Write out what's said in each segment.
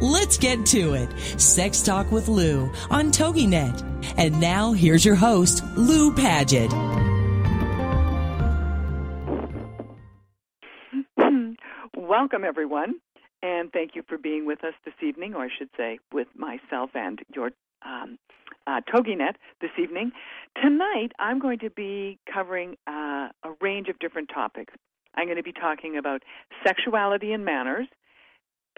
Let's get to it. Sex Talk with Lou on TogiNet. And now here's your host, Lou Paget. Welcome, everyone, and thank you for being with us this evening, or I should say, with myself and your um, uh, TogiNet this evening. Tonight, I'm going to be covering uh, a range of different topics. I'm going to be talking about sexuality and manners,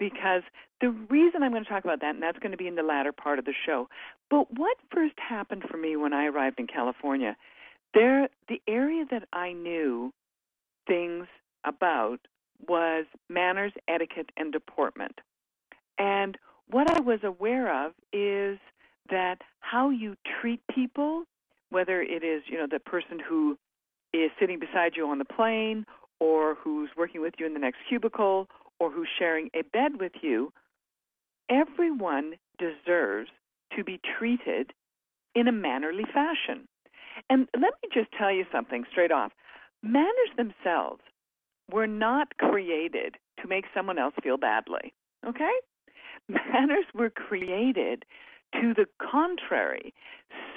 because the reason I'm going to talk about that, and that's going to be in the latter part of the show. But what first happened for me when I arrived in California? There, the area that I knew things about was manners, etiquette, and deportment. And what I was aware of is that how you treat people, whether it is you know the person who is sitting beside you on the plane, or who's working with you in the next cubicle, or who's sharing a bed with you, everyone deserves to be treated in a mannerly fashion. And let me just tell you something straight off. Manners themselves were not created to make someone else feel badly. Okay? Manners were created to the contrary,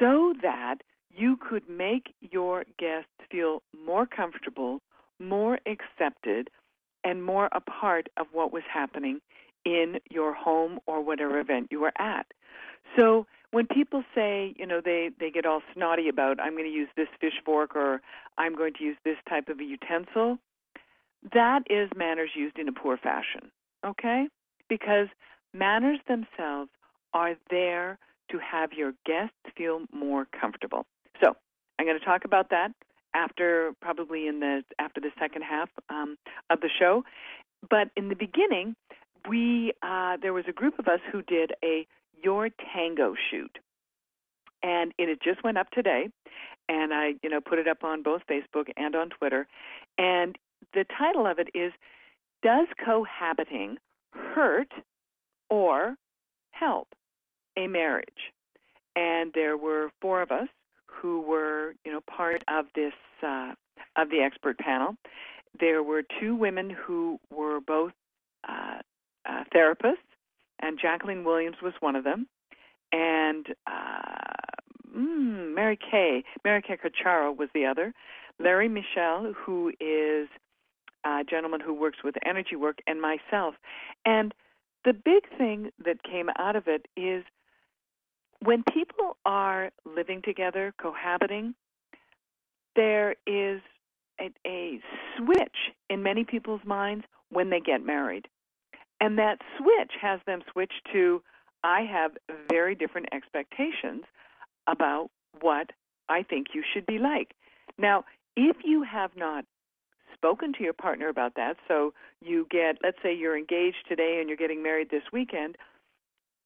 so that you could make your guests feel more comfortable, more accepted, and more a part of what was happening in your home or whatever event you were at. So when people say, you know, they they get all snotty about I'm going to use this fish fork or I'm going to use this type of a utensil, that is manners used in a poor fashion. Okay? Because manners themselves are there to have your guests feel more comfortable. So, I'm going to talk about that after probably in the after the second half um, of the show. But in the beginning, we uh, there was a group of us who did a Your Tango shoot, and it had just went up today, and I you know put it up on both Facebook and on Twitter, and the title of it is Does Cohabiting Hurt or Help a Marriage? And there were four of us who were, you know, part of this uh, of the expert panel. There were two women who were both uh, uh, therapists, and Jacqueline Williams was one of them, and uh, mm, Mary Kay, Mary Kay Cocharo was the other. Larry Michel, who is a gentleman who works with energy work, and myself. And the big thing that came out of it is when people are living together, cohabiting, there is a, a, switch in many people's minds when they get married. And that switch has them switch to I have very different expectations about what I think you should be like. Now, if you have not spoken to your partner about that, so you get, let's say you're engaged today and you're getting married this weekend,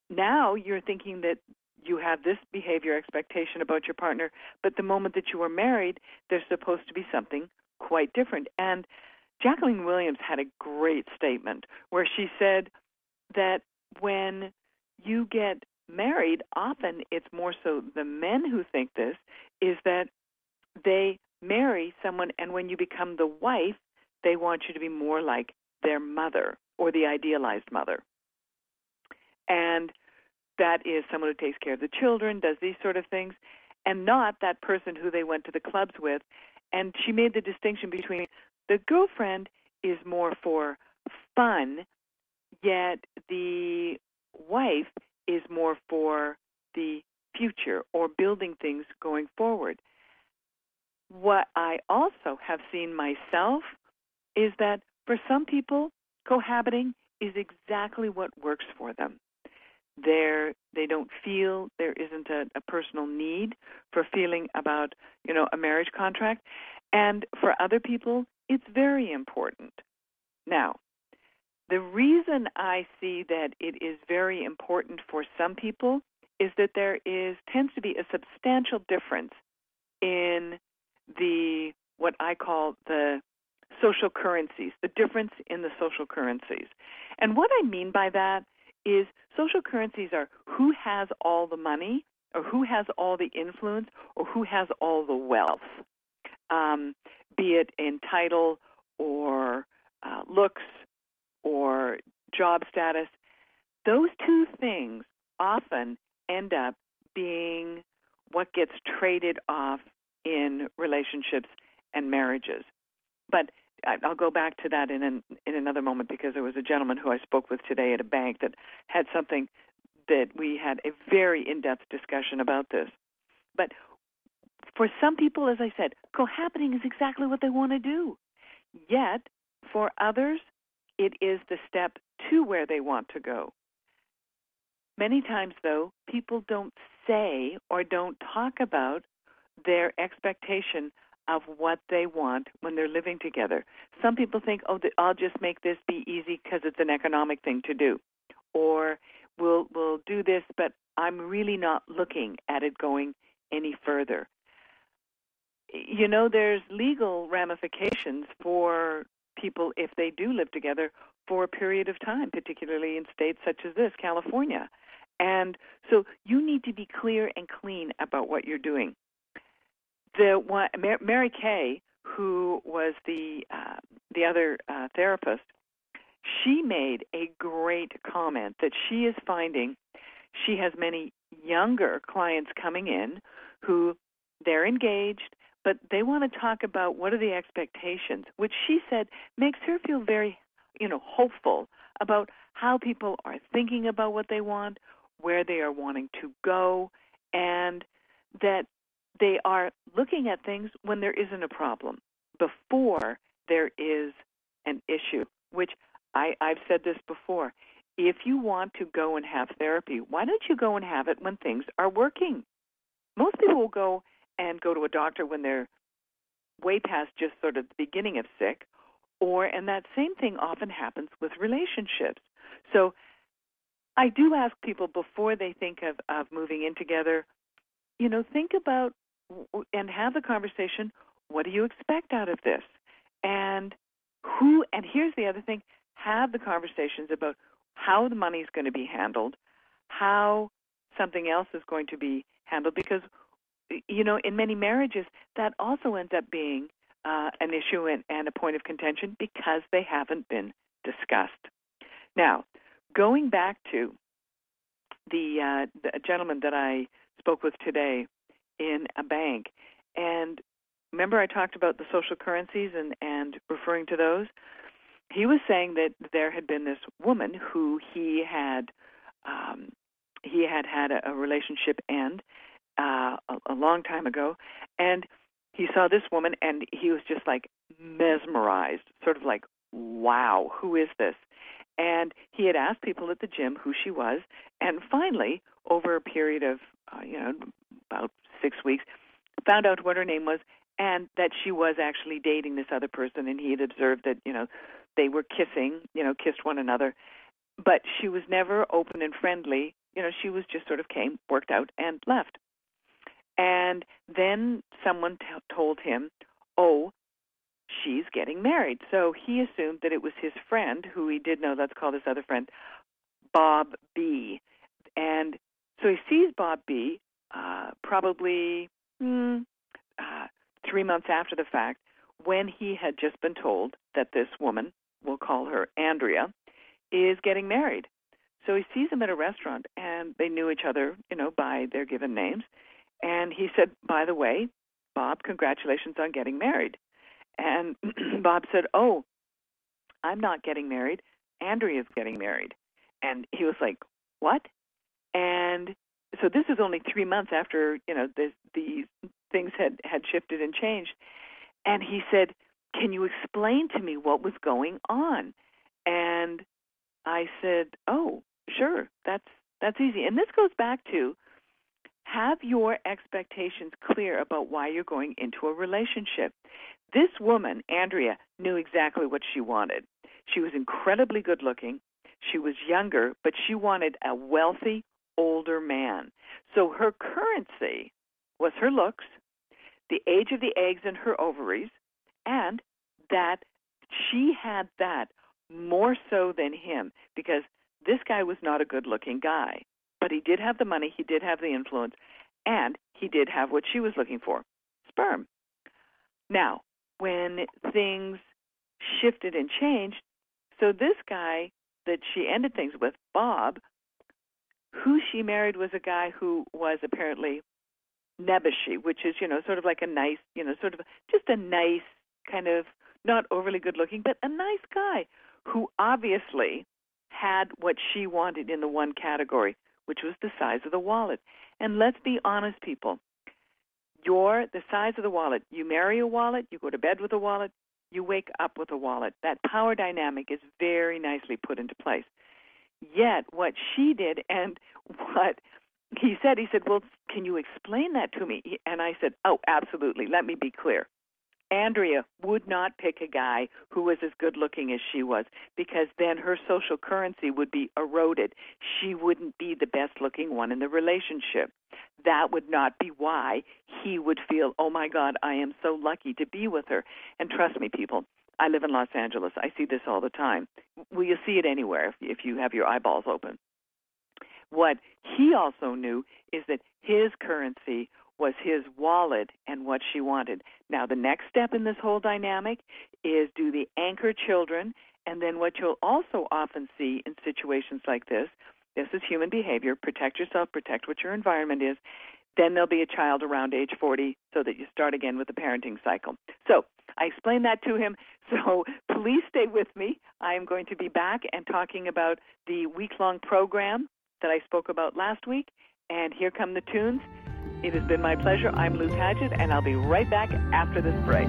now you're thinking that you have this behavior expectation about your partner, but the moment that you are married, there's supposed to be something quite different. And Jacqueline Williams had a great statement where she said that when you get married, often it's more so the men who think this, is that they marry someone, and when you become the wife, they want you to be more like their mother or the idealized mother. And that is someone who takes care of the children, does these sort of things, and not that person who they went to the clubs with. And she made the distinction between the girlfriend is more for fun, yet the wife is more for the future or building things going forward. What I also have seen myself is that for some people, cohabiting is exactly what works for them. They're, they don't feel there isn't a, a personal need for feeling about, you know, a marriage contract. And for other people, it's very important. Now, the reason I see that it is very important for some people is that there is tends to be a substantial difference in the what I call the social currencies, the difference in the social currencies. And what I mean by that is social currencies are who has all the money or who has all the influence or who has all the wealth, um, be it in title or uh, looks or job status. Those two things often end up being what gets traded off in relationships and marriages. But I'll go back to that in an, in another moment because there was a gentleman who I spoke with today at a bank that had something that we had a very in-depth discussion about this. But for some people, as I said, cohabiting is exactly what they want to do. Yet, for others, it is the step to where they want to go. Many times, though, people don't say or don't talk about their expectation of what they want when they're living together. Some people think, oh, I'll just make this be easy because it's an economic thing to do. Or we'll, we'll do this, but I'm really not looking at it going any further. You know, there's legal ramifications for people if they do live together for a period of time, particularly in states such as this, California. And so you need to be clear and clean about what you're doing the one Mary Kay, who was the uh, the other uh, therapist, she made a great comment that she is finding she has many younger clients coming in who they're engaged but they want to talk about what are the expectations which she said makes her feel very you know hopeful about how people are thinking about what they want where they are wanting to go and that they are looking at things when there isn't a problem, before there is an issue, which I, I've said this before. If you want to go and have therapy, why don't you go and have it when things are working? Most people will go and go to a doctor when they're way past just sort of the beginning of sick, or, and that same thing often happens with relationships. So I do ask people before they think of, of moving in together, you know, think about and have the conversation what do you expect out of this? And who and here's the other thing have the conversations about how the money is going to be handled how something else is going to be handled because you know in many marriages that also ends up being uh, an issue and, and a point of contention because they haven't been discussed. Now going back to the, uh, the gentleman that i spoke with today in a bank. And remember, I talked about the social currencies and, and referring to those? He was saying that there had been this woman who he had um, he had had a, a relationship end uh, a, a long time ago, and he saw this woman and he was just like mesmerized, sort of like, wow, who is this? And he had asked people at the gym who she was, and finally, over a period of uh, you know about six weeks, found out what her name was, and that she was actually dating this other person, and he had observed that you know they were kissing, you know, kissed one another, but she was never open and friendly. You know, she was just sort of came, worked out, and left. And then someone t- told him, "Oh, she's getting married." So he assumed that it was his friend, who he did know. Let's call this other friend Bob B. And so he sees Bob B uh, probably mm, uh, three months after the fact, when he had just been told that this woman, we'll call her Andrea, is getting married. So he sees him at a restaurant, and they knew each other, you know, by their given names. And he said, "By the way, Bob, congratulations on getting married." And Bob said, "Oh, I'm not getting married. Andrea's getting married." And he was like, "What?" And so this is only three months after you know the the things had had shifted and changed, and he said, "Can you explain to me what was going on?" And I said, "Oh, sure, that's that's easy." And this goes back to have your expectations clear about why you're going into a relationship. This woman, Andrea, knew exactly what she wanted. She was incredibly good looking. She was younger, but she wanted a wealthy, older man. So her currency was her looks, the age of the eggs in her ovaries, and that she had that more so than him because this guy was not a good looking guy. But he did have the money, he did have the influence, and he did have what she was looking for sperm. Now, when things shifted and changed, so this guy that she ended things with, Bob, who she married was a guy who was apparently nebbishy, which is, you know, sort of like a nice, you know, sort of just a nice kind of not overly good looking, but a nice guy who obviously had what she wanted in the one category, which was the size of the wallet. And let's be honest, people. You're the size of the wallet. You marry a wallet, you go to bed with a wallet, you wake up with a wallet. That power dynamic is very nicely put into place. Yet, what she did and what he said, he said, Well, can you explain that to me? And I said, Oh, absolutely. Let me be clear. Andrea would not pick a guy who was as good looking as she was because then her social currency would be eroded. She wouldn't be the best looking one in the relationship. That would not be why he would feel, oh my God, I am so lucky to be with her. And trust me, people, I live in Los Angeles. I see this all the time. Well, you see it anywhere if you have your eyeballs open. What he also knew is that his currency was his wallet and what she wanted. Now, the next step in this whole dynamic is do the anchor children, and then what you'll also often see in situations like this this is human behavior protect yourself, protect what your environment is. Then there'll be a child around age 40 so that you start again with the parenting cycle. So, I explained that to him. So, please stay with me. I am going to be back and talking about the week long program that I spoke about last week. And here come the tunes. It has been my pleasure. I'm Lou Paget, and I'll be right back after this break.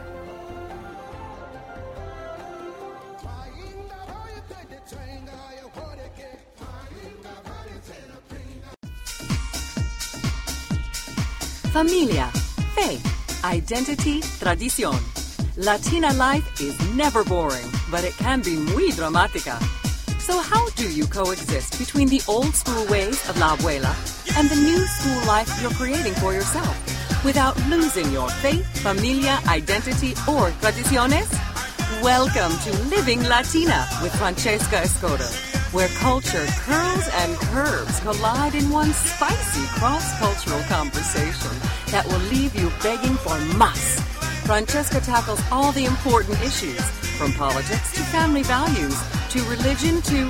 Familia, faith, identity, tradición. Latina life is never boring, but it can be muy dramática. So, how do you coexist between the old school ways of la abuela and the new school life you're creating for yourself without losing your faith, familia, identity, or tradiciones? Welcome to Living Latina with Francesca Escoto, where culture curls and curves collide in one spicy cross-cultural conversation that will leave you begging for más. Francesca tackles all the important issues, from politics to family values to religion to,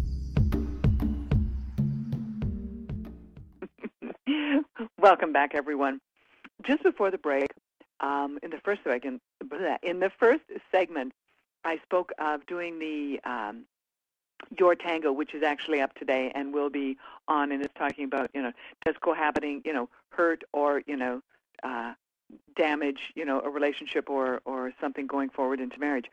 Welcome back, everyone. Just before the break, um, in the first segment, in the first segment, I spoke of doing the um, Your Tango, which is actually up today and will be on, and it's talking about you know does cohabiting you know hurt or you know uh, damage you know a relationship or or something going forward into marriage.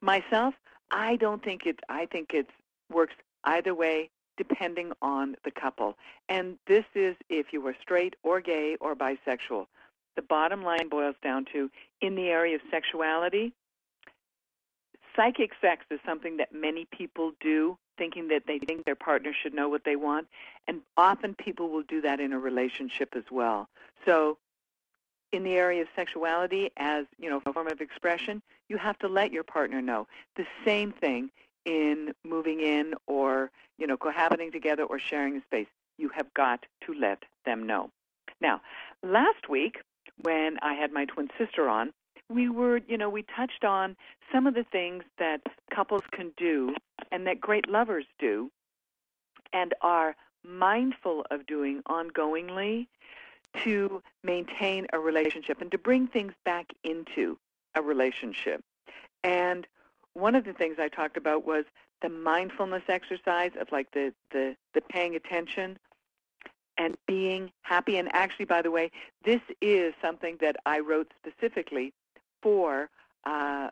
Myself, I don't think it. I think it works either way depending on the couple. And this is if you are straight or gay or bisexual. The bottom line boils down to in the area of sexuality, psychic sex is something that many people do, thinking that they think their partner should know what they want. And often people will do that in a relationship as well. So in the area of sexuality as you know a form of expression you have to let your partner know the same thing in moving in or you know cohabiting together or sharing a space. You have got to let them know. Now last week when i had my twin sister on we were you know we touched on some of the things that couples can do and that great lovers do and are mindful of doing ongoingly to maintain a relationship and to bring things back into a relationship. And one of the things I talked about was the mindfulness exercise of like the the the paying attention and being happy. And actually, by the way, this is something that I wrote specifically for uh,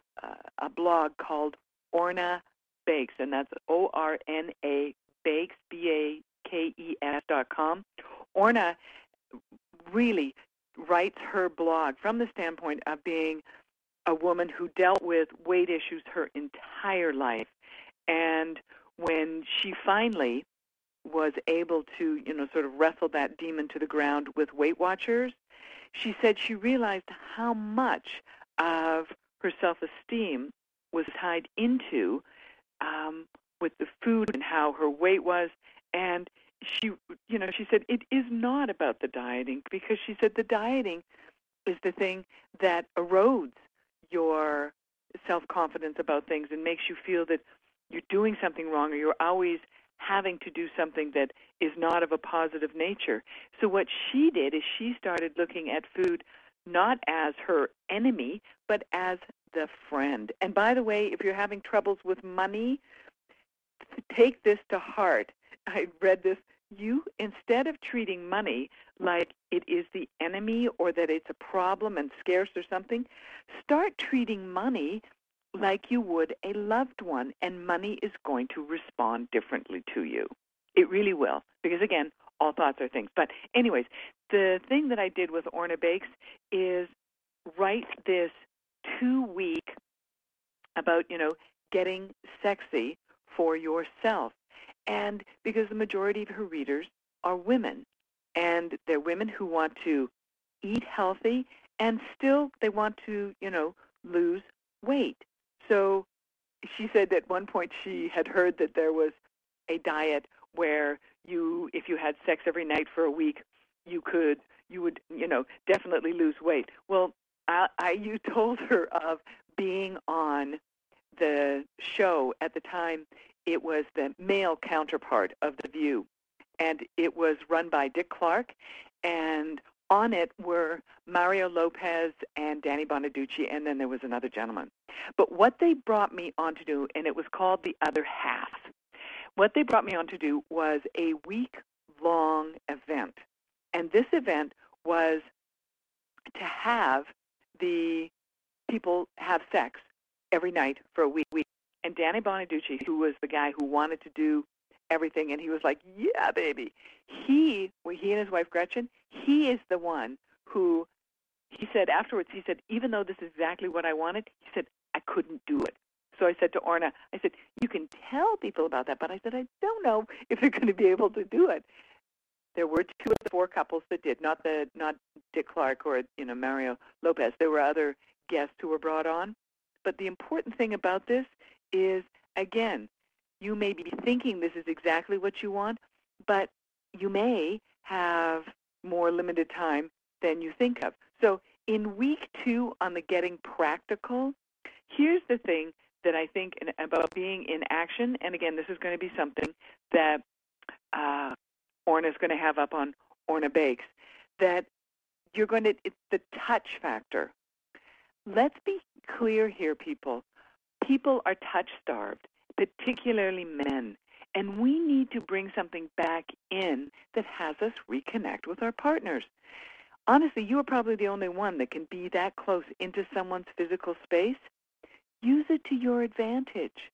a blog called Orna Bakes, and that's O R N A Bakes B A K E S dot com. Orna really writes her blog from the standpoint of being a woman who dealt with weight issues her entire life. And when she finally was able to, you know, sort of wrestle that demon to the ground with Weight Watchers, she said she realized how much of her self-esteem was tied into um, with the food and how her weight was. And she, you know, she said it is not about the dieting because she said the dieting is the thing that erodes your self confidence about things and makes you feel that you're doing something wrong or you're always having to do something that is not of a positive nature. So what she did is she started looking at food not as her enemy, but as the friend. And by the way, if you're having troubles with money, take this to heart. I read this you instead of treating money like it is the enemy or that it's a problem and scarce or something start treating money like you would a loved one and money is going to respond differently to you. It really will because again all thoughts are things. But anyways the thing that i did with orna bakes is write this two week about you know getting sexy for yourself. And because the majority of her readers are women, and they're women who want to eat healthy and still they want to, you know, lose weight. So she said at one point she had heard that there was a diet where you if you had sex every night for a week, you could you would, you know, definitely lose weight. Well, I, I you told her of being on the show at the time it was the male counterpart of The View. And it was run by Dick Clark, and on it were Mario Lopez and Danny Bonaduce, and then there was another gentleman. But what they brought me on to do, and it was called The Other Half, what they brought me on to do was a week long event. And this event was to have the people have sex every night for a week. And Danny Bonaduce, who was the guy who wanted to do everything, and he was like, "Yeah, baby." He, he and his wife Gretchen, he is the one who he said afterwards. He said, "Even though this is exactly what I wanted," he said, "I couldn't do it." So I said to Orna, I said, "You can tell people about that, but I said I don't know if they're going to be able to do it." There were two of the four couples that did, not the not Dick Clark or you know Mario Lopez. There were other guests who were brought on, but the important thing about this is again, you may be thinking this is exactly what you want, but you may have more limited time than you think of. So in week two on the getting practical, here's the thing that I think about being in action. And again, this is going to be something that uh, Orna is going to have up on Orna Bakes. That you're going to it's the touch factor. Let's be clear here, people. People are touch starved, particularly men. And we need to bring something back in that has us reconnect with our partners. Honestly, you are probably the only one that can be that close into someone's physical space. Use it to your advantage.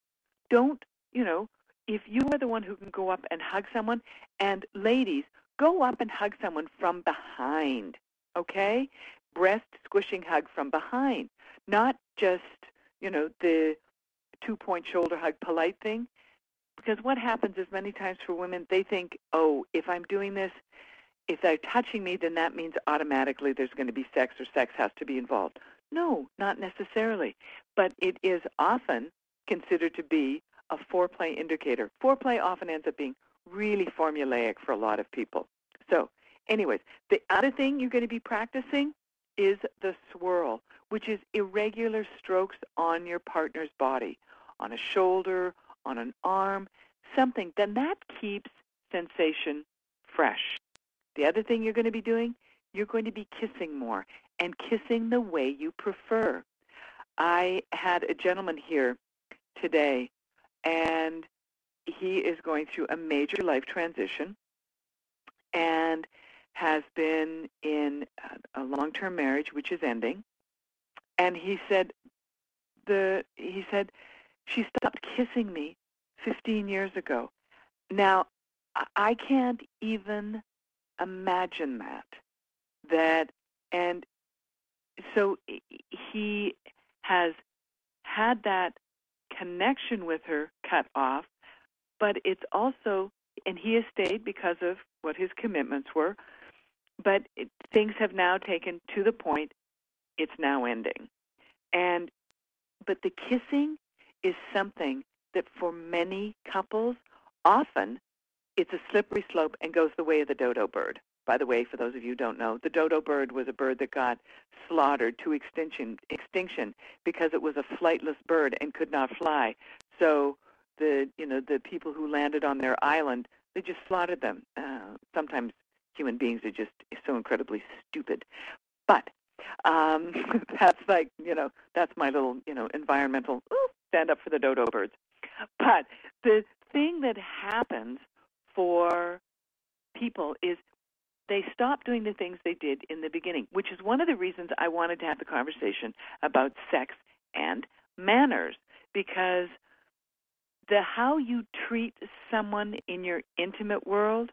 Don't, you know, if you are the one who can go up and hug someone, and ladies, go up and hug someone from behind, okay? Breast squishing hug from behind, not just, you know, the two point shoulder hug polite thing. Because what happens is many times for women, they think, oh, if I'm doing this, if they're touching me, then that means automatically there's going to be sex or sex has to be involved. No, not necessarily. But it is often considered to be a foreplay indicator. Foreplay often ends up being really formulaic for a lot of people. So, anyways, the other thing you're going to be practicing is the swirl, which is irregular strokes on your partner's body, on a shoulder, on an arm, something. Then that keeps sensation fresh. The other thing you're going to be doing, you're going to be kissing more and kissing the way you prefer. I had a gentleman here today and he is going through a major life transition and has been in a long-term marriage which is ending and he said the he said she stopped kissing me 15 years ago now i can't even imagine that that and so he has had that connection with her cut off, but it's also, and he has stayed because of what his commitments were, but it, things have now taken to the point it's now ending. And, but the kissing is something that for many couples, often it's a slippery slope and goes the way of the dodo bird. By the way, for those of you who don't know, the dodo bird was a bird that got slaughtered to extinction, extinction because it was a flightless bird and could not fly. So the you know the people who landed on their island, they just slaughtered them. Uh, sometimes human beings are just so incredibly stupid. But um, that's like you know that's my little you know environmental stand up for the dodo birds. But the thing that happens for people is they stop doing the things they did in the beginning, which is one of the reasons I wanted to have the conversation about sex and manners because the how you treat someone in your intimate world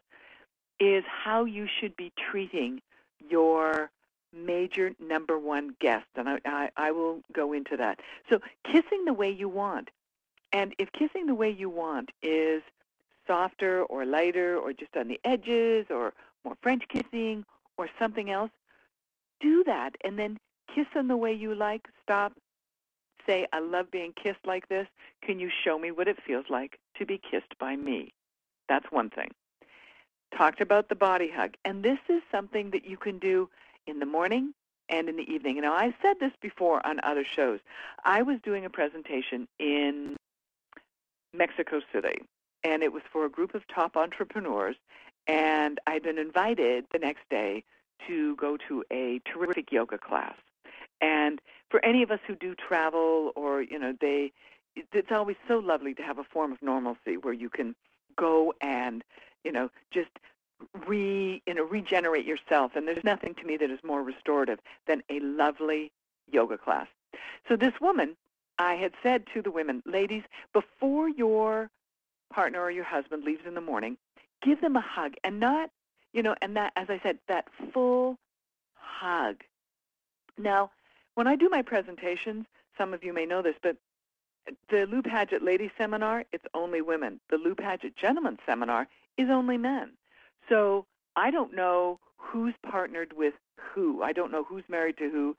is how you should be treating your major number one guest and I, I, I will go into that so kissing the way you want and if kissing the way you want is softer or lighter or just on the edges or more French kissing or something else, do that and then kiss them the way you like. Stop. Say, I love being kissed like this. Can you show me what it feels like to be kissed by me? That's one thing. Talked about the body hug. And this is something that you can do in the morning and in the evening. Now, I said this before on other shows. I was doing a presentation in Mexico City, and it was for a group of top entrepreneurs, and I'd been invited the next day to go to a terrific yoga class. And for any of us who do travel or, you know, they it's always so lovely to have a form of normalcy where you can go and, you know, just re you know regenerate yourself and there's nothing to me that is more restorative than a lovely yoga class. So this woman, I had said to the women, ladies, before your partner or your husband leaves in the morning, give them a hug and not, you know, and that as I said, that full hug. Now, when I do my presentations, some of you may know this, but the Lou Paget Ladies Seminar, it's only women. The Lou Paget Gentlemen Seminar is only men. So I don't know who's partnered with who. I don't know who's married to who.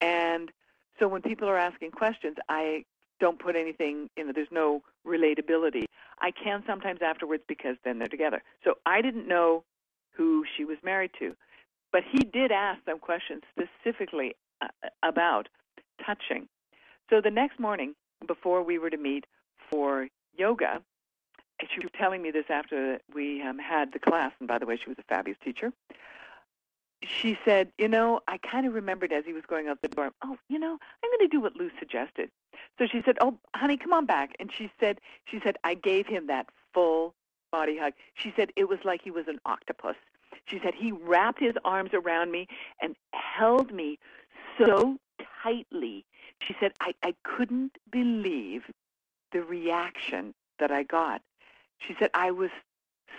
And so when people are asking questions, I don't put anything, know, there's no relatability. I can sometimes afterwards because then they're together. So I didn't know who she was married to. But he did ask some questions specifically uh, about touching. So the next morning, before we were to meet for yoga, she was telling me this after we um, had the class, and by the way, she was a fabulous teacher. She said, "You know, I kind of remembered as he was going out the door. Oh, you know, I'm going to do what Lou suggested." So she said, "Oh, honey, come on back." And she said, "She said I gave him that full body hug. She said it was like he was an octopus. She said he wrapped his arms around me and held me so tightly. She said I, I couldn't believe the reaction that I got. She said, I was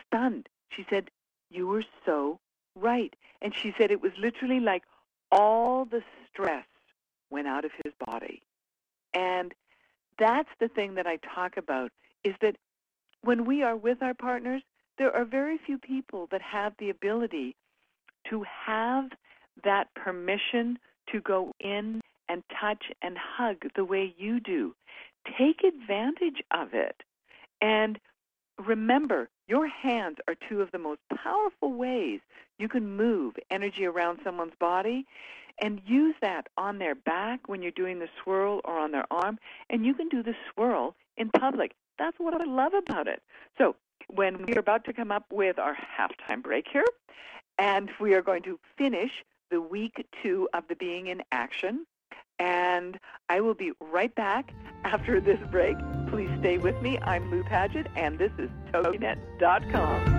stunned. She said, You were so right. And she said it was literally like all the stress went out of his body. And that's the thing that I talk about is that when we are with our partners, there are very few people that have the ability to have that permission to go in and touch and hug the way you do. Take advantage of it. And remember, your hands are two of the most powerful ways you can move energy around someone's body and use that on their back when you're doing the swirl or on their arm. And you can do the swirl in public. That's what I love about it. So when we're about to come up with our halftime break here, and we are going to finish the week two of the Being in Action and I will be right back after this break. Please stay with me. I'm Lou Paget, and this is TogiNet.com.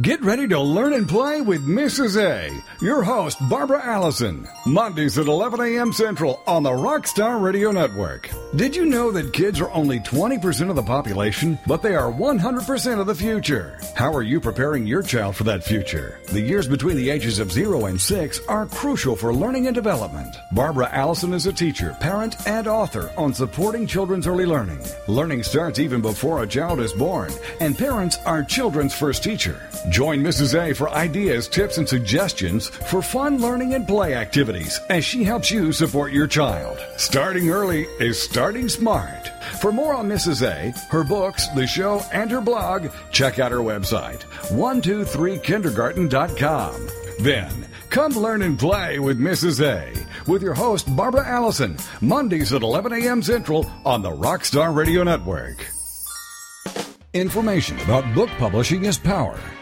Get ready to learn and play with Mrs. A, your host, Barbara Allison, Mondays at 11 a.m. Central on the Rockstar Radio Network. Did you know that kids are only 20% of the population, but they are 100% of the future? How are you preparing your child for that future? The years between the ages of 0 and 6 are crucial for learning and development. Barbara Allison is a teacher, parent, and author on supporting children's early learning. Learning starts even before a child is born, and parents are children's first teacher. Join Mrs. A for ideas, tips, and suggestions for fun learning and play activities as she helps you support your child. Starting early is starting smart. For more on Mrs. A, her books, the show, and her blog, check out her website, 123kindergarten.com. Then, come learn and play with Mrs. A with your host, Barbara Allison, Mondays at 11 a.m. Central on the Rockstar Radio Network. Information about book publishing is power.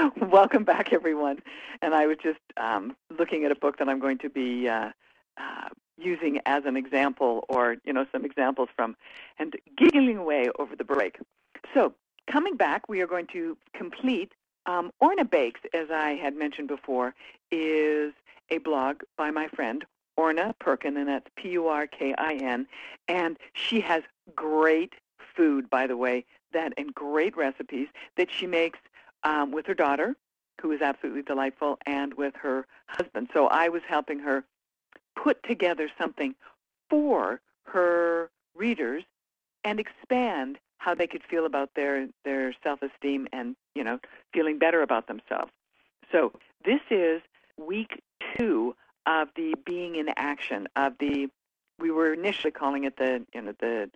Welcome back, everyone. And I was just um, looking at a book that I'm going to be uh, uh, using as an example, or you know, some examples from, and giggling away over the break. So, coming back, we are going to complete um, Orna Bakes, as I had mentioned before, is a blog by my friend Orna Purkin, and that's P-U-R-K-I-N, and she has great food, by the way, that and great recipes that she makes um, with her daughter, who is absolutely delightful, and with her husband. So I was helping her put together something for her readers and expand how they could feel about their their self-esteem and you know feeling better about themselves. So this is week two of the being in action of the we were initially calling it the you know the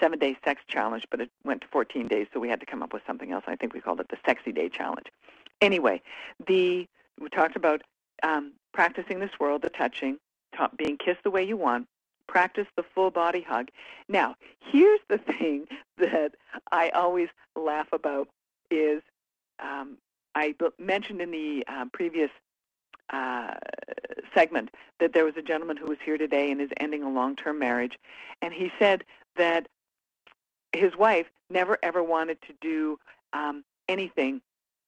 seven day sex challenge, but it went to 14 days, so we had to come up with something else. I think we called it the sexy day challenge. Anyway, the we talked about um, practicing this world, the touching, ta- being kissed the way you want, practice the full body hug. Now, here's the thing that I always laugh about is um, I mentioned in the uh, previous uh, segment that there was a gentleman who was here today and is ending a long-term marriage, and he said that his wife never ever wanted to do um, anything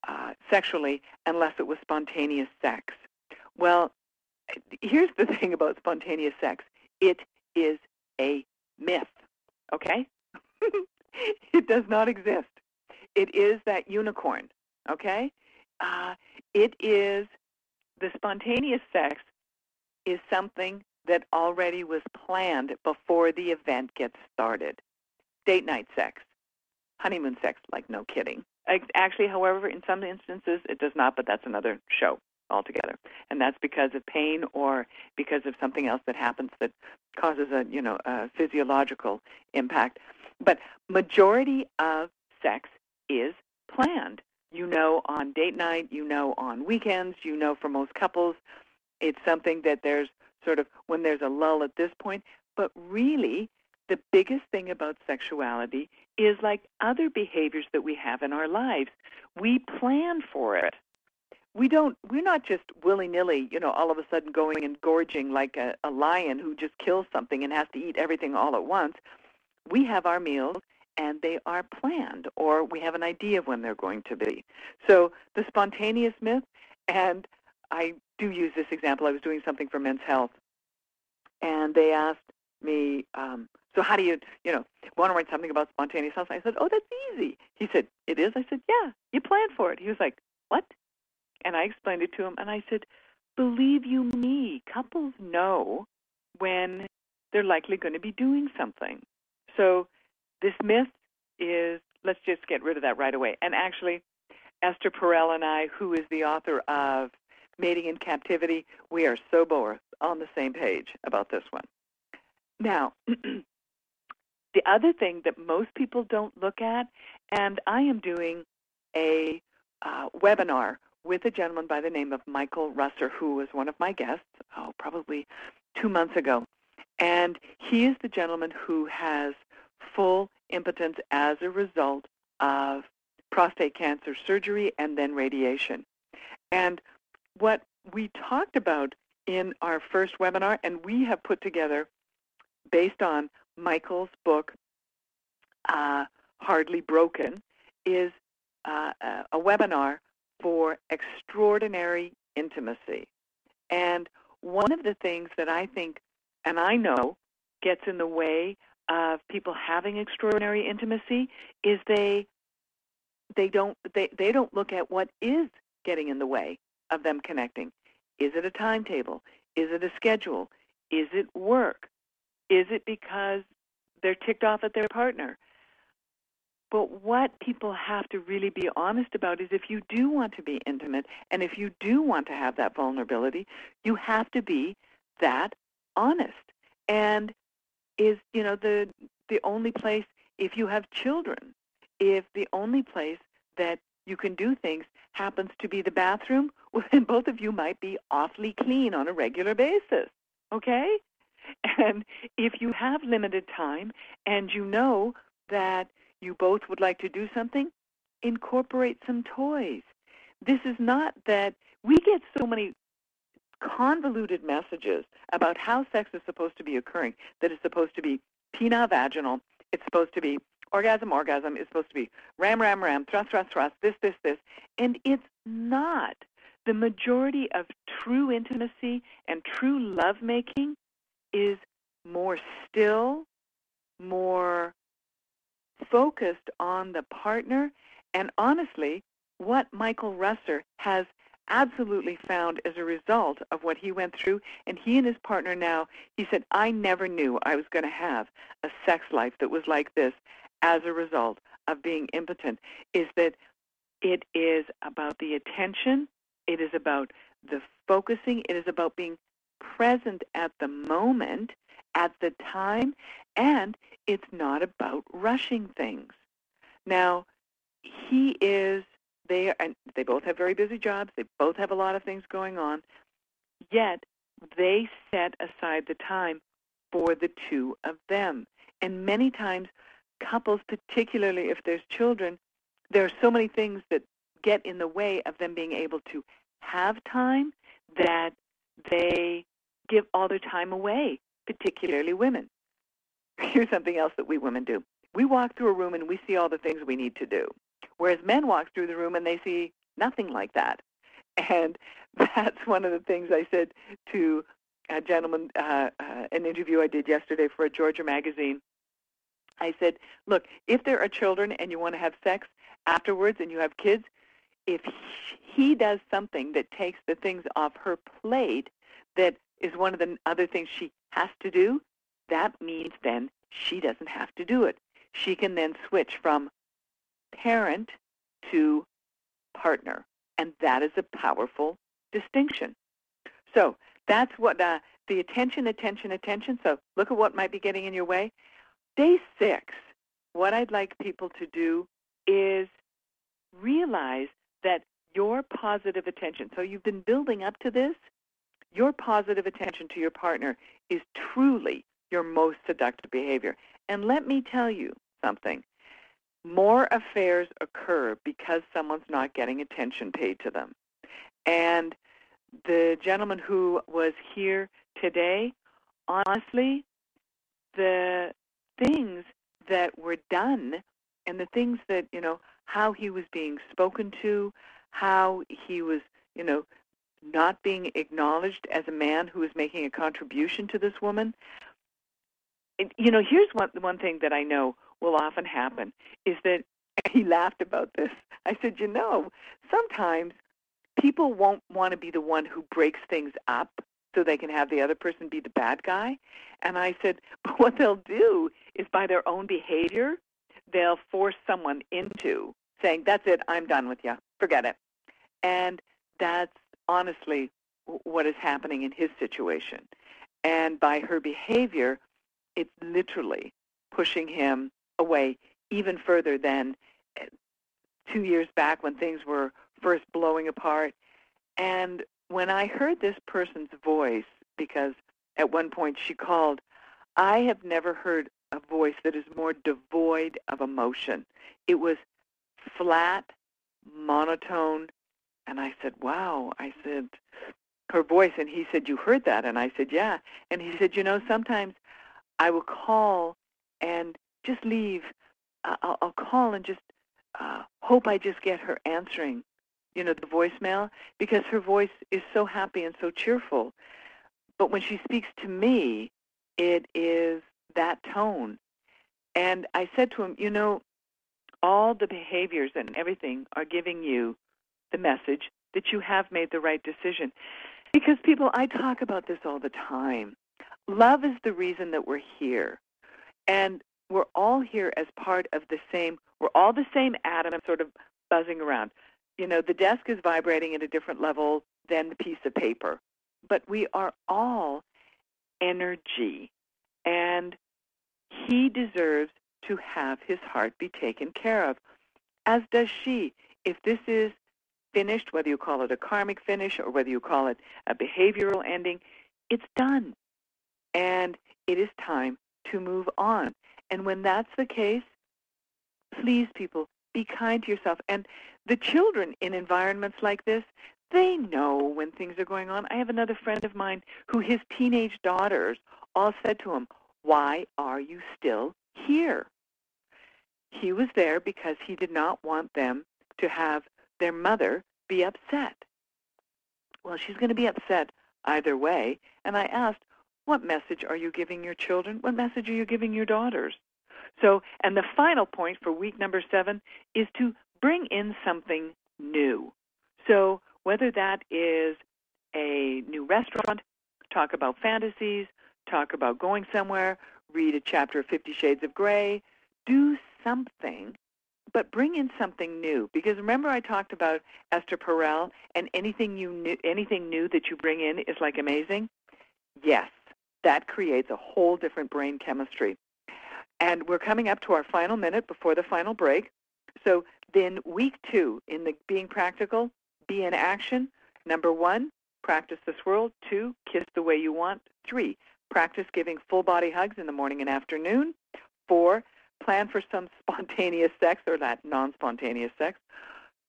uh, sexually unless it was spontaneous sex. Well, here's the thing about spontaneous sex it is a myth, okay? it does not exist. It is that unicorn, okay? Uh, it is the spontaneous sex is something that already was planned before the event gets started date night sex, honeymoon sex, like no kidding. Actually, however, in some instances it does not, but that's another show altogether. And that's because of pain or because of something else that happens that causes a, you know, a physiological impact. But majority of sex is planned. You know on date night, you know on weekends, you know for most couples, it's something that there's sort of when there's a lull at this point, but really the biggest thing about sexuality is like other behaviors that we have in our lives. We plan for it. We don't we're not just willy-nilly, you know, all of a sudden going and gorging like a, a lion who just kills something and has to eat everything all at once. We have our meals and they are planned or we have an idea of when they're going to be. So the spontaneous myth and I do use this example. I was doing something for Men's Health, and they asked me, um, so how do you, you know, want to write something about spontaneous sex? I said, oh, that's easy. He said, it is? I said, yeah, you plan for it. He was like, what? And I explained it to him, and I said, believe you me, couples know when they're likely going to be doing something. So this myth is, let's just get rid of that right away. And actually, Esther Perel and I, who is the author of Mating in Captivity, we are so both on the same page about this one. Now, the other thing that most people don't look at, and I am doing a uh, webinar with a gentleman by the name of Michael Russer, who was one of my guests, oh, probably two months ago. And he is the gentleman who has full impotence as a result of prostate cancer surgery and then radiation. And what we talked about in our first webinar, and we have put together based on Michael's book, uh, Hardly Broken, is uh, a webinar for extraordinary intimacy. And one of the things that I think, and I know, gets in the way of people having extraordinary intimacy is they they don't they, they don't look at what is getting in the way of them connecting. Is it a timetable? Is it a schedule? Is it work? Is it because they're ticked off at their partner? But what people have to really be honest about is if you do want to be intimate and if you do want to have that vulnerability, you have to be that honest. And is, you know, the the only place if you have children, if the only place that you can do things happens to be the bathroom, well, then both of you might be awfully clean on a regular basis. Okay? And if you have limited time and you know that you both would like to do something, incorporate some toys. This is not that we get so many convoluted messages about how sex is supposed to be occurring that it's supposed to be penile vaginal, it's supposed to be orgasm, orgasm, it's supposed to be ram, ram, ram, thrust, thrust, thrust, this, this, this. And it's not. The majority of true intimacy and true lovemaking is more still, more focused on the partner, and honestly, what Michael Russer has absolutely found as a result of what he went through, and he and his partner now, he said, I never knew I was going to have a sex life that was like this as a result of being impotent, is that it is about the attention, it is about the focusing, it is about being present at the moment, at the time, and it's not about rushing things. Now, he is they and they both have very busy jobs. They both have a lot of things going on. Yet they set aside the time for the two of them. And many times, couples, particularly if there's children, there are so many things that get in the way of them being able to have time that they give all their time away, particularly women. Here's something else that we women do. We walk through a room and we see all the things we need to do. Whereas men walk through the room and they see nothing like that. And that's one of the things I said to a gentleman, uh, uh, an interview I did yesterday for a Georgia magazine. I said, look, if there are children and you want to have sex afterwards and you have kids, if he does something that takes the things off her plate that is one of the other things she has to do, that means then she doesn't have to do it. She can then switch from parent to partner. And that is a powerful distinction. So that's what uh, the attention, attention, attention. So look at what might be getting in your way. Day six, what I'd like people to do is realize that your positive attention, so you've been building up to this, your positive attention to your partner is truly your most seductive behavior. And let me tell you something more affairs occur because someone's not getting attention paid to them. And the gentleman who was here today, honestly, the things that were done and the things that, you know, how he was being spoken to, how he was, you know, not being acknowledged as a man who is making a contribution to this woman. And, you know, here's one one thing that I know will often happen is that he laughed about this. I said, you know, sometimes people won't want to be the one who breaks things up so they can have the other person be the bad guy. And I said, but what they'll do is by their own behavior, they'll force someone into saying, that's it, I'm done with you, forget it. And that's honestly what is happening in his situation. And by her behavior, it's literally pushing him away even further than uh, two years back when things were first blowing apart. And when I heard this person's voice, because at one point she called, I have never heard a voice that is more devoid of emotion. It was flat, monotone, and I said, wow. I said, her voice, and he said, you heard that? And I said, yeah. And he said, you know, sometimes I will call and just leave. I'll, I'll call and just uh, hope I just get her answering, you know, the voicemail because her voice is so happy and so cheerful. But when she speaks to me, it is that tone. And I said to him, you know, all the behaviors and everything are giving you the message that you have made the right decision. Because people, I talk about this all the time. Love is the reason that we're here. And we're all here as part of the same, we're all the same atom sort of buzzing around. You know, the desk is vibrating at a different level than the piece of paper. But we are all energy. And he deserves to have his heart be taken care of, as does she. If this is finished, whether you call it a karmic finish or whether you call it a behavioral ending, it's done. And it is time to move on. And when that's the case, please, people, be kind to yourself. And the children in environments like this, they know when things are going on. I have another friend of mine who his teenage daughters all said to him, Why are you still here? He was there because he did not want them to have their mother be upset. Well, she's going to be upset either way. And I asked, what message are you giving your children? What message are you giving your daughters? So, and the final point for week number seven is to bring in something new. So, whether that is a new restaurant, talk about fantasies, talk about going somewhere, read a chapter of Fifty Shades of Grey, do something, but bring in something new. Because remember, I talked about Esther Perel, and anything you knew, anything new that you bring in is like amazing. Yes, that creates a whole different brain chemistry. And we're coming up to our final minute before the final break. So then, week two in the being practical, be in action. Number one, practice the swirl. Two, kiss the way you want. Three, practice giving full body hugs in the morning and afternoon. Four, plan for some spontaneous sex or that non-spontaneous sex.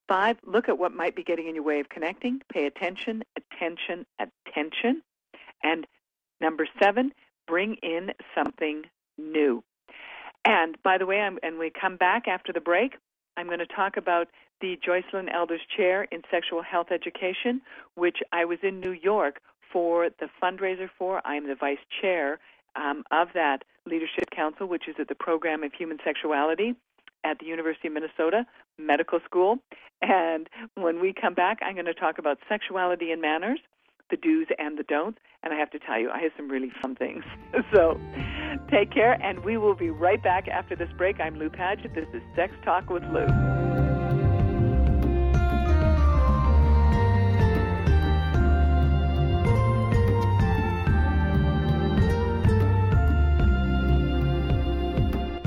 Five, look at what might be getting in your way of connecting. Pay attention, attention, attention. And number seven, bring in something new. And by the way, I'm, and we come back after the break, I'm going to talk about the Joycelyn Elders Chair in Sexual Health Education, which I was in New York for the fundraiser for. I am the vice chair um, of that Leadership Council, which is at the Program of Human Sexuality at the University of Minnesota Medical School. And when we come back, I'm going to talk about sexuality and manners, the do's and the don'ts. And I have to tell you, I have some really fun things. so take care, and we will be right back after this break. I'm Lou Paget. This is Sex Talk with Lou.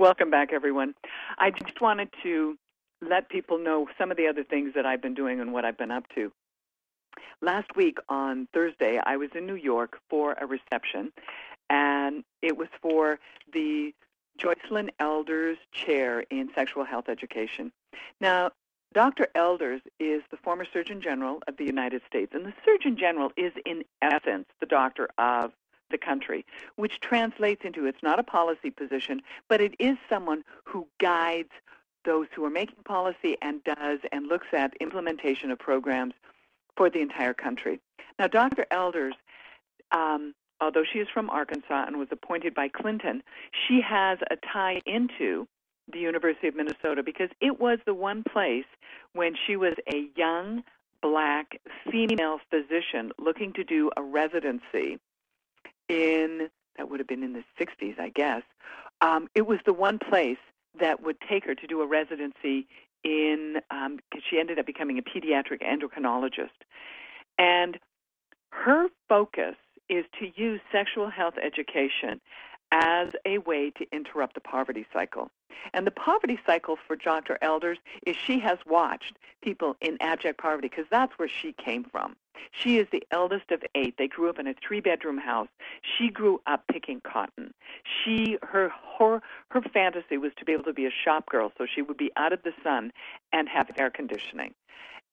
Welcome back, everyone. I just wanted to let people know some of the other things that I've been doing and what I've been up to. Last week on Thursday, I was in New York for a reception, and it was for the Joycelyn Elders Chair in Sexual Health Education. Now, Dr. Elders is the former Surgeon General of the United States, and the Surgeon General is, in essence, the doctor of the country, which translates into it's not a policy position, but it is someone who guides those who are making policy and does and looks at implementation of programs for the entire country. Now, Dr. Elders, um, although she is from Arkansas and was appointed by Clinton, she has a tie into the University of Minnesota because it was the one place when she was a young black female physician looking to do a residency in that would have been in the 60s, I guess. Um, it was the one place that would take her to do a residency in. Um, she ended up becoming a pediatric endocrinologist, and her focus is to use sexual health education as a way to interrupt the poverty cycle. And the poverty cycle for Dr. Elders is she has watched people in abject poverty because that's where she came from. She is the eldest of eight. They grew up in a three-bedroom house. She grew up picking cotton. She her her her fantasy was to be able to be a shop girl, so she would be out of the sun and have air conditioning.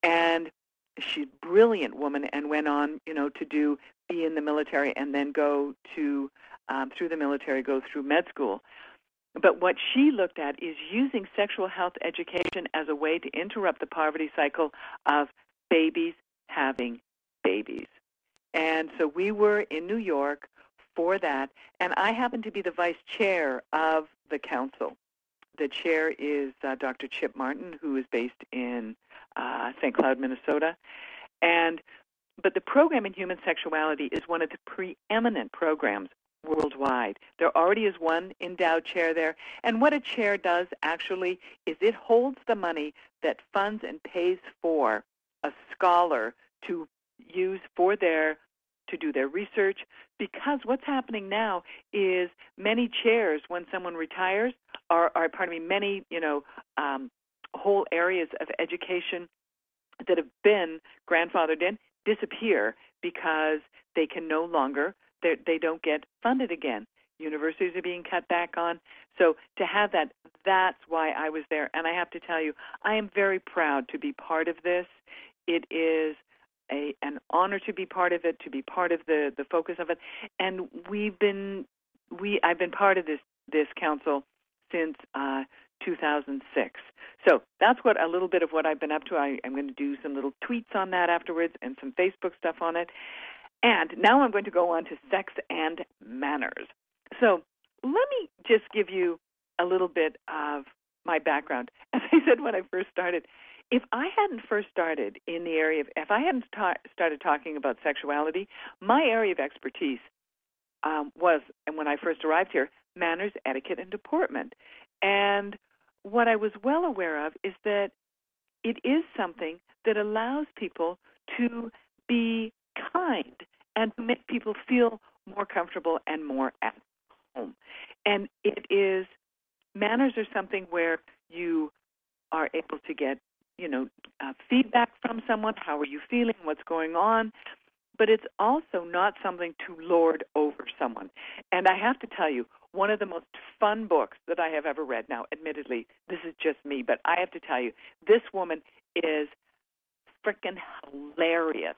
And she's a brilliant woman and went on, you know, to do be in the military and then go to um, through the military, go through med school. But what she looked at is using sexual health education as a way to interrupt the poverty cycle of babies having babies. And so we were in New York for that, and I happen to be the vice chair of the council. The chair is uh, Dr. Chip Martin, who is based in uh, St. Cloud, Minnesota. And but the program in human sexuality is one of the preeminent programs worldwide. There already is one endowed chair there. And what a chair does actually is it holds the money that funds and pays for a scholar to use for their to do their research because what's happening now is many chairs when someone retires are, are pardon me many you know um, whole areas of education that have been grandfathered in disappear because they can no longer they don't get funded again. Universities are being cut back on. So to have that, that's why I was there. And I have to tell you, I am very proud to be part of this. It is a an honor to be part of it, to be part of the the focus of it. And we've been we I've been part of this this council since uh, 2006. So that's what a little bit of what I've been up to. I, I'm going to do some little tweets on that afterwards and some Facebook stuff on it. And now I'm going to go on to sex and manners. So let me just give you a little bit of my background. As I said when I first started, if I hadn't first started in the area of, if I hadn't ta- started talking about sexuality, my area of expertise um, was, and when I first arrived here, manners, etiquette, and deportment. And what I was well aware of is that it is something that allows people to be kind and to make people feel more comfortable and more at home. And it is manners are something where you are able to get, you know, uh, feedback from someone. How are you feeling? What's going on? but it's also not something to lord over someone. And I have to tell you, one of the most fun books that I have ever read. Now, admittedly, this is just me, but I have to tell you, this woman is freaking hilarious.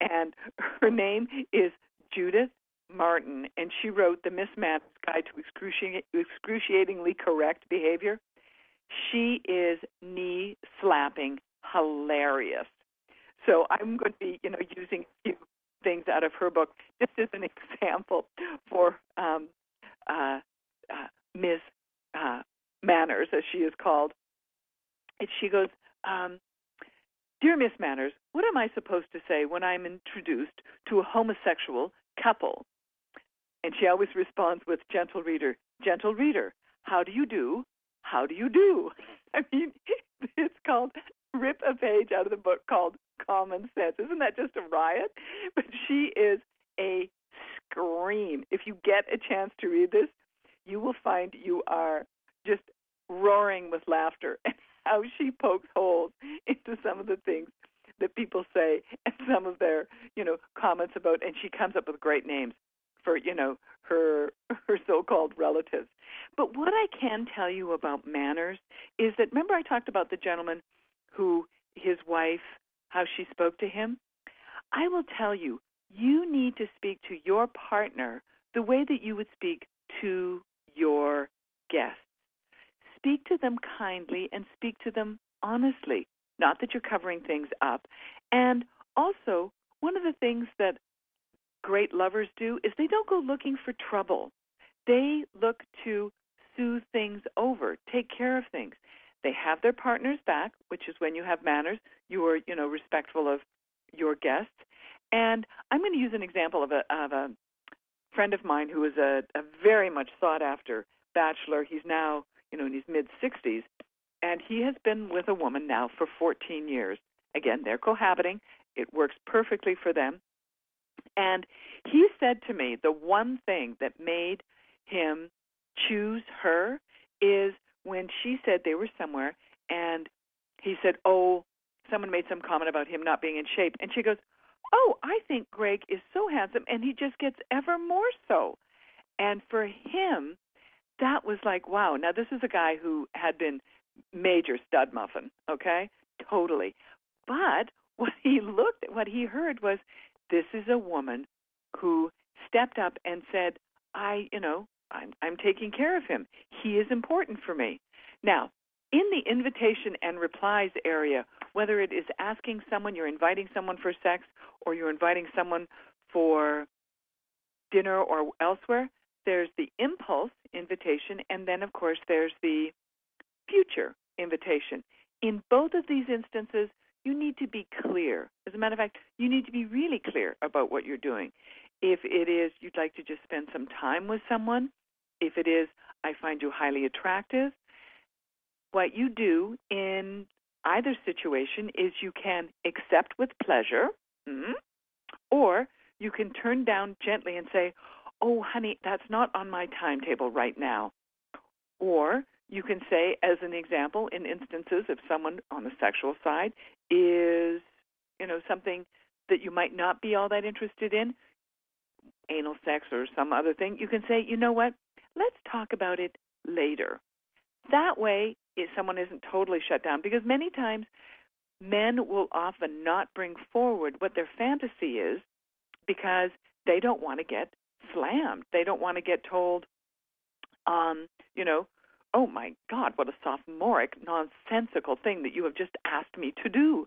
And her name is Judith Martin, and she wrote The Miss Manners' Guide to Excruciatingly Correct Behavior. She is knee slapping hilarious. So I'm going to be, you know, using a few things out of her book just as an example for um, uh, uh, Ms. Uh, Manners, as she is called. And she goes, um, Dear Miss Manners, what am I supposed to say when I'm introduced to a homosexual couple? And she always responds with, Gentle reader, gentle reader, how do you do? How do you do? I mean, it's called rip a page out of the book called Common Sense. Isn't that just a riot? But she is a scream. If you get a chance to read this, you will find you are just roaring with laughter and how she pokes holes into some of the things that people say and some of their, you know, comments about and she comes up with great names for, you know, her her so-called relatives. But what I can tell you about manners is that remember I talked about the gentleman who his wife how she spoke to him? I will tell you, you need to speak to your partner the way that you would speak to your guests. Speak to them kindly and speak to them honestly, not that you're covering things up. And also, one of the things that great lovers do is they don't go looking for trouble. They look to soothe things over, take care of things. They have their partner's back, which is when you have manners. You are, you know, respectful of your guests. And I'm going to use an example of a of a friend of mine who is a, a very much sought after bachelor. He's now, you know, in his mid 60s, and he has been with a woman now for 14 years. Again, they're cohabiting. It works perfectly for them. And he said to me the one thing that made him choose her is when she said they were somewhere and he said, "Oh, someone made some comment about him not being in shape." And she goes, "Oh, I think Greg is so handsome and he just gets ever more so." And for him, that was like, wow. Now this is a guy who had been major stud muffin, okay? Totally. But what he looked at, what he heard was this is a woman who stepped up and said, I, you know, I'm, I'm taking care of him. He is important for me. Now, in the invitation and replies area, whether it is asking someone, you're inviting someone for sex, or you're inviting someone for dinner or elsewhere, there's the impulse invitation, and then, of course, there's the future invitation. In both of these instances, you need to be clear. As a matter of fact, you need to be really clear about what you're doing. If it is you'd like to just spend some time with someone, if it is I find you highly attractive, what you do in either situation is you can accept with pleasure, mm-hmm, or you can turn down gently and say, Oh, honey, that's not on my timetable right now. Or you can say, as an example, in instances if someone on the sexual side is, you know, something that you might not be all that interested in, anal sex or some other thing, you can say, you know what, let's talk about it later. That way, if someone isn't totally shut down, because many times men will often not bring forward what their fantasy is because they don't want to get slammed. They don't want to get told, um, you know, oh my God, what a sophomoric, nonsensical thing that you have just asked me to do.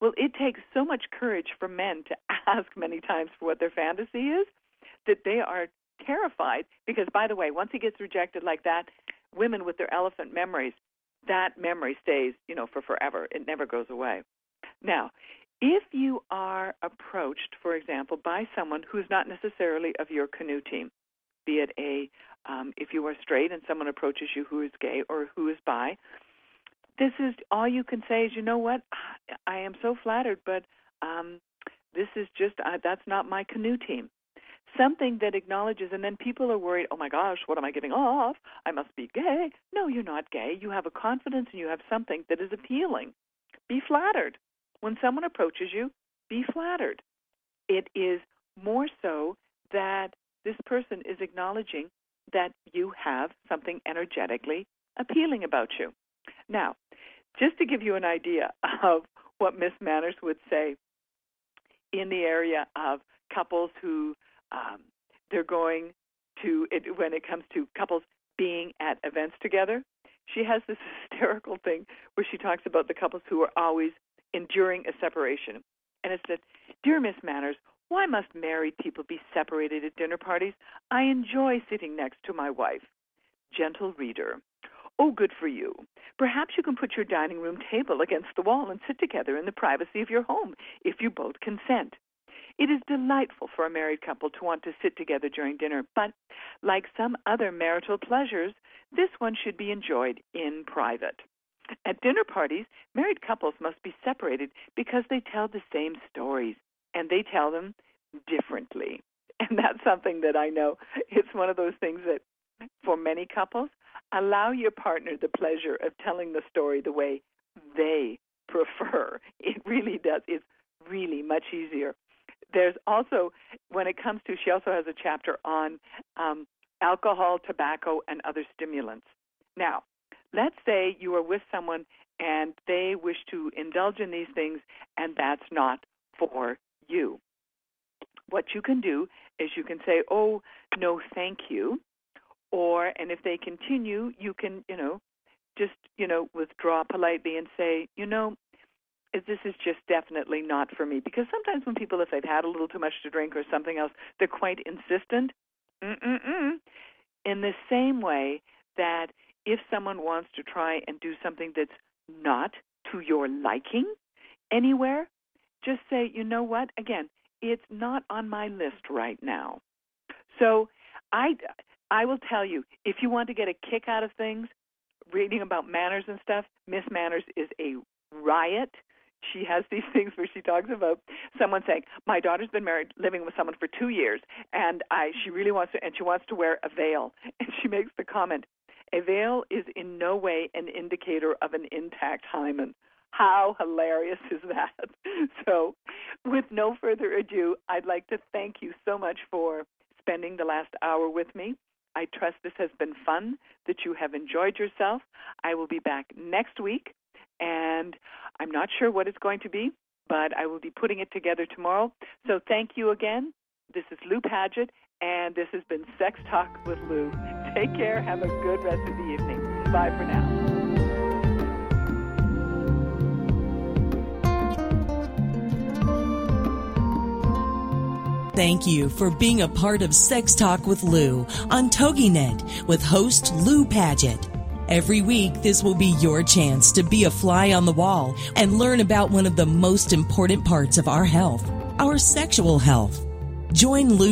Well, it takes so much courage for men to ask many times for what their fantasy is that they are terrified because, by the way, once he gets rejected like that, women with their elephant memories, that memory stays, you know, for forever. It never goes away. Now, if you are approached, for example, by someone who's not necessarily of your canoe team, be it a um, if you are straight and someone approaches you who is gay or who is bi, this is all you can say is, you know what, I am so flattered, but um, this is just uh, that's not my canoe team. Something that acknowledges, and then people are worried, oh my gosh, what am I giving off? I must be gay. No, you're not gay. You have a confidence and you have something that is appealing. Be flattered. When someone approaches you, be flattered. It is more so that this person is acknowledging that you have something energetically appealing about you. Now, just to give you an idea of what Miss Manners would say in the area of couples who um, they're going to it, when it comes to couples being at events together. She has this hysterical thing where she talks about the couples who are always enduring a separation. And it said, Dear Miss Manners, why must married people be separated at dinner parties? I enjoy sitting next to my wife. Gentle reader. Oh, good for you. Perhaps you can put your dining room table against the wall and sit together in the privacy of your home if you both consent. It is delightful for a married couple to want to sit together during dinner, but like some other marital pleasures, this one should be enjoyed in private. At dinner parties, married couples must be separated because they tell the same stories and they tell them differently. And that's something that I know it's one of those things that for many couples, allow your partner the pleasure of telling the story the way they prefer. It really does. It's really much easier there's also, when it comes to, she also has a chapter on um, alcohol, tobacco, and other stimulants. Now, let's say you are with someone and they wish to indulge in these things, and that's not for you. What you can do is you can say, "Oh, no, thank you," or, and if they continue, you can, you know, just you know withdraw politely and say, "You know, this is just definitely not for me. Because sometimes when people, if they've had a little too much to drink or something else, they're quite insistent. Mm-mm-mm. In the same way that if someone wants to try and do something that's not to your liking anywhere, just say, you know what? Again, it's not on my list right now. So I, I will tell you, if you want to get a kick out of things, reading about manners and stuff, Miss Manners is a riot she has these things where she talks about someone saying, "My daughter's been married, living with someone for two years, and I she really wants to, and she wants to wear a veil." And she makes the comment, "A veil is in no way an indicator of an intact hymen." How hilarious is that? So, with no further ado, I'd like to thank you so much for spending the last hour with me. I trust this has been fun, that you have enjoyed yourself. I will be back next week and I'm not sure what it's going to be, but I will be putting it together tomorrow. So thank you again. This is Lou Paget, and this has been Sex Talk with Lou. Take care. Have a good rest of the evening. Bye for now. Thank you for being a part of Sex Talk with Lou on TogiNet with host Lou Paget. Every week, this will be your chance to be a fly on the wall and learn about one of the most important parts of our health, our sexual health. Join Lou